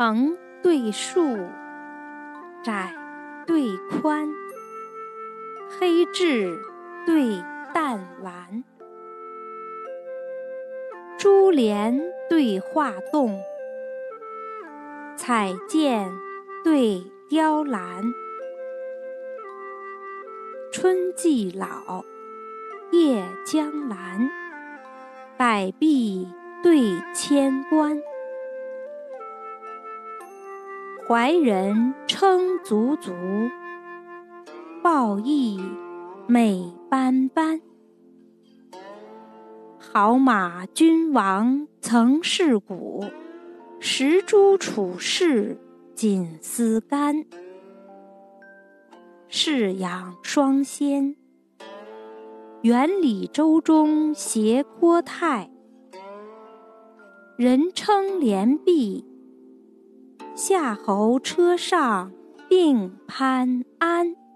横对竖，窄对宽，黑质对淡蓝，珠帘对画栋，彩笺对雕栏，春既老，叶将蓝，百壁对千关。怀人称足足，抱翼美斑斑。好马君王曾是骨，石珠处士锦丝干。士养双仙，园里舟中携郭泰。人称连璧。夏侯车上并潘安。